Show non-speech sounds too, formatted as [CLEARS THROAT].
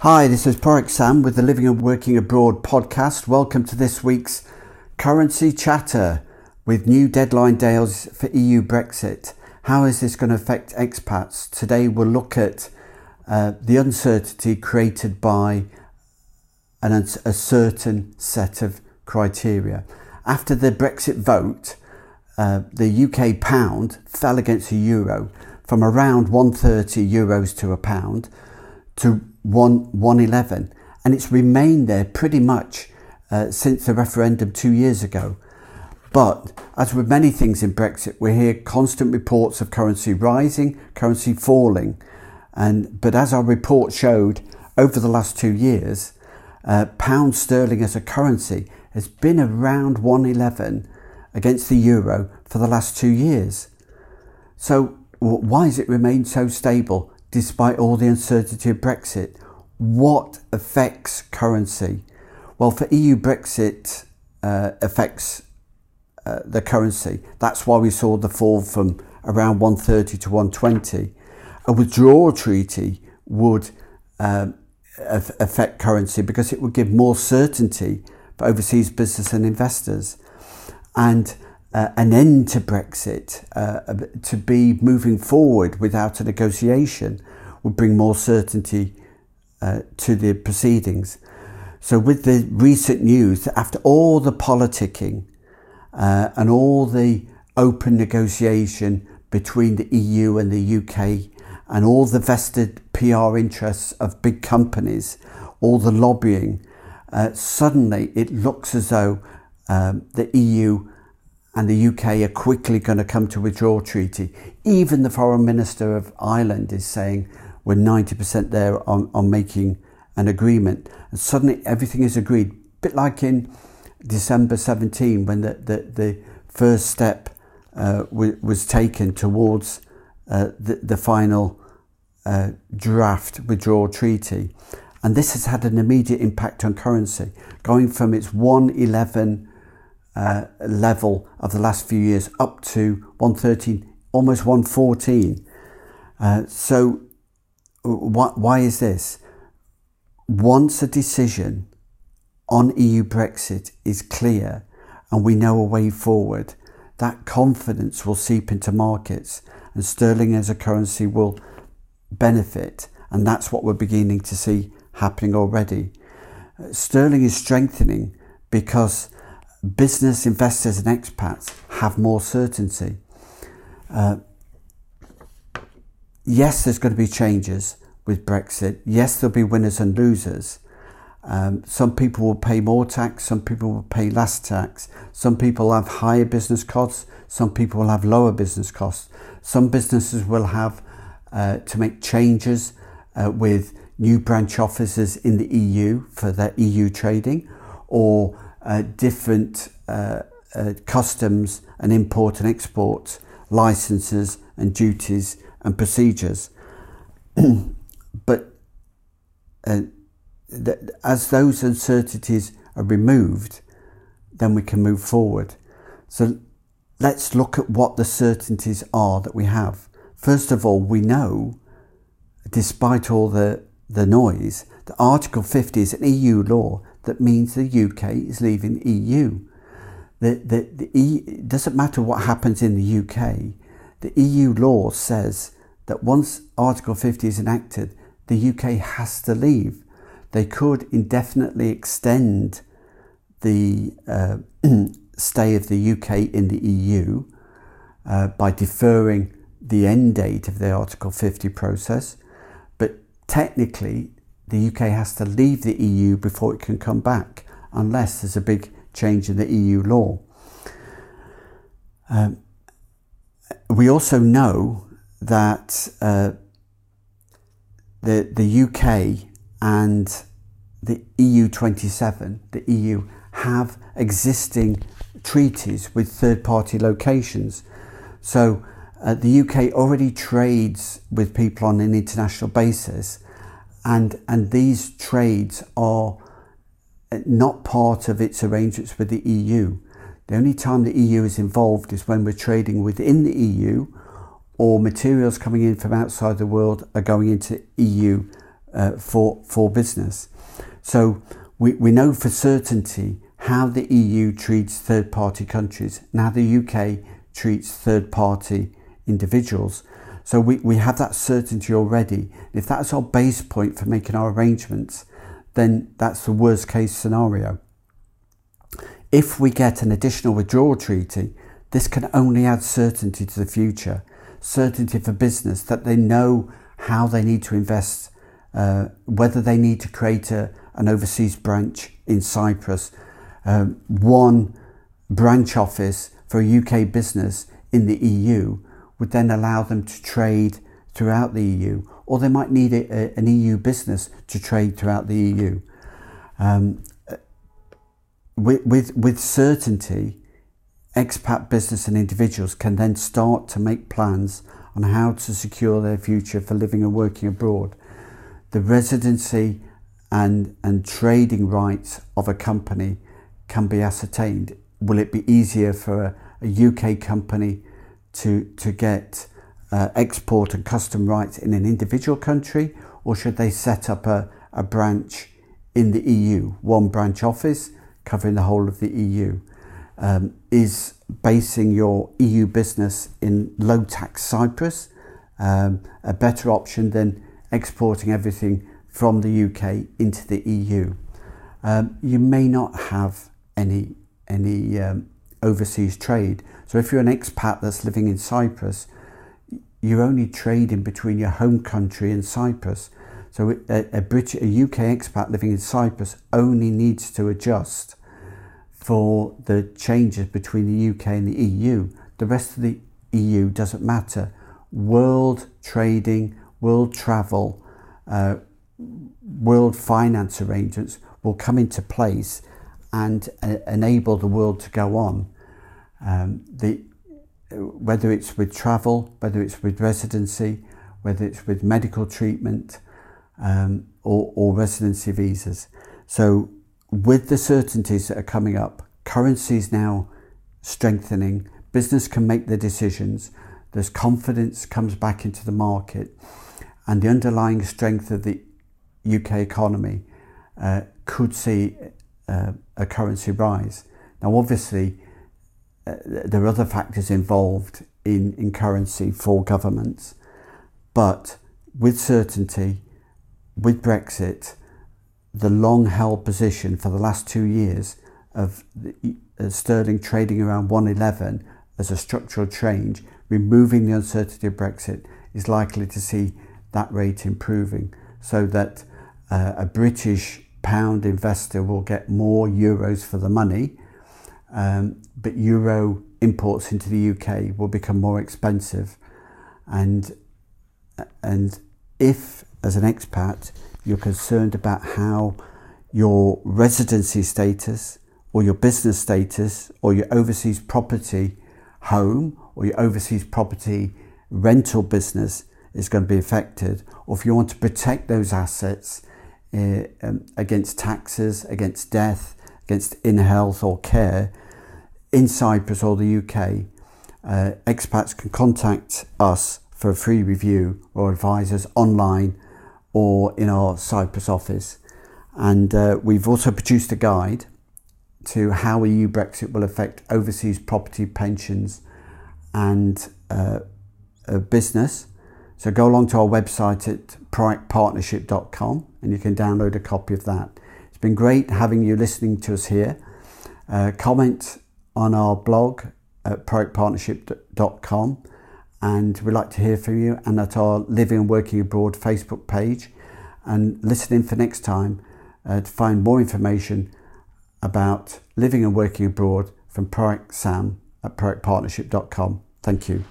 Hi, this is Proact Sam with the Living and Working Abroad podcast. Welcome to this week's Currency Chatter with new deadline days for EU Brexit. How is this going to affect expats? Today we'll look at uh, the uncertainty created by an, a certain set of criteria. After the Brexit vote, uh, the UK pound fell against the euro from around 130 euros to a pound to 1, 111 and it's remained there pretty much uh, since the referendum two years ago. But as with many things in Brexit, we hear constant reports of currency rising, currency falling. And, but as our report showed over the last two years, uh, pound sterling as a currency has been around 111 against the euro for the last two years. So why has it remained so stable despite all the uncertainty of Brexit? What affects currency? Well, for EU Brexit uh, affects uh, the currency. That's why we saw the fall from around 130 to 120. A withdrawal treaty would um, affect currency because it would give more certainty for overseas business and investors. And uh, an end to Brexit, uh, to be moving forward without a negotiation, would bring more certainty uh, to the proceedings. So, with the recent news, after all the politicking uh, and all the open negotiation between the EU and the UK, and all the vested PR interests of big companies, all the lobbying, uh, suddenly it looks as though um, the EU and the UK are quickly going to come to withdraw treaty. Even the foreign minister of Ireland is saying we're 90% there on, on making an agreement. And suddenly everything is agreed. A bit like in December 17 when the, the, the first step uh, w- was taken towards uh, the, the final uh, draft withdrawal treaty. And this has had an immediate impact on currency, going from its 111 uh, level of the last few years up to 113, almost 114. Uh, so, wh- why is this? Once a decision on EU Brexit is clear and we know a way forward, that confidence will seep into markets and sterling as a currency will benefit. And that's what we're beginning to see happening already. Uh, sterling is strengthening because business investors and expats have more certainty. Uh, yes, there's going to be changes with Brexit. Yes, there'll be winners and losers. Um, some people will pay more tax, some people will pay less tax. Some people have higher business costs, some people will have lower business costs. Some businesses will have uh, to make changes uh, with new branch offices in the EU for their EU trading or uh, different uh, uh, customs and import and export licenses and duties and procedures. [CLEARS THROAT] but uh, th- as those uncertainties are removed, then we can move forward. So let's look at what the certainties are that we have. First of all, we know, despite all the, the noise, that Article 50 is an EU law that means the UK is leaving the EU. The, the, the e, it doesn't matter what happens in the UK, the EU law says that once Article 50 is enacted, the UK has to leave. They could indefinitely extend the uh, [CLEARS THROAT] stay of the UK in the EU uh, by deferring the end date of the Article 50 process, but technically the UK has to leave the EU before it can come back, unless there's a big change in the EU law. Um, we also know that uh, the, the UK and the EU 27, the EU, have existing treaties with third party locations. So uh, the UK already trades with people on an international basis and and these trades are not part of its arrangements with the EU. The only time the EU is involved is when we're trading within the EU or materials coming in from outside the world are going into EU uh, for, for business. So we, we know for certainty how the EU treats third party countries, now the UK treats third party individuals. So we, we have that certainty already. If that's our base point for making our arrangements, then that's the worst case scenario. If we get an additional withdrawal treaty, this can only add certainty to the future, certainty for business that they know how they need to invest, uh, whether they need to create a, an overseas branch in Cyprus, um, one branch office for a UK business in the EU would then allow them to trade throughout the EU, or they might need a, a, an EU business to trade throughout the EU. Um, with, with, with certainty, expat business and individuals can then start to make plans on how to secure their future for living and working abroad. The residency and, and trading rights of a company can be ascertained. Will it be easier for a, a UK company to, to get uh, export and custom rights in an individual country, or should they set up a, a branch in the EU, one branch office covering the whole of the EU? Um, is basing your EU business in low tax Cyprus um, a better option than exporting everything from the UK into the EU? Um, you may not have any any um, overseas trade. So if you're an expat that's living in Cyprus, you're only trading between your home country and Cyprus. So a, a, British, a UK expat living in Cyprus only needs to adjust for the changes between the UK and the EU. The rest of the EU doesn't matter. World trading, world travel, uh, world finance arrangements will come into place and uh, enable the world to go on. Um, the, whether it's with travel, whether it's with residency, whether it's with medical treatment um, or, or residency visas. So, with the certainties that are coming up, currency is now strengthening, business can make the decisions, there's confidence comes back into the market, and the underlying strength of the UK economy uh, could see uh, a currency rise. Now, obviously, there are other factors involved in, in currency for governments, but with certainty, with Brexit, the long held position for the last two years of the, uh, sterling trading around 111 as a structural change, removing the uncertainty of Brexit, is likely to see that rate improving so that uh, a British pound investor will get more euros for the money, um, but euro imports into the UK will become more expensive. And, and if, as an expat, you're concerned about how your residency status or your business status or your overseas property home or your overseas property rental business is going to be affected, or if you want to protect those assets uh, um, against taxes, against death, against in health or care in Cyprus or the UK, uh, expats can contact us for a free review or advisors online or in our Cyprus office. And uh, we've also produced a guide to how EU Brexit will affect overseas property pensions and uh, business. So go along to our website at proactpartnership.com and you can download a copy of that. It's been great having you listening to us here. Uh, comment on our blog at proactpartnership.com and we'd like to hear from you and at our Living and Working Abroad Facebook page and listen in for next time uh, to find more information about living and working abroad from Proact Sam at proactpartnership.com. Thank you.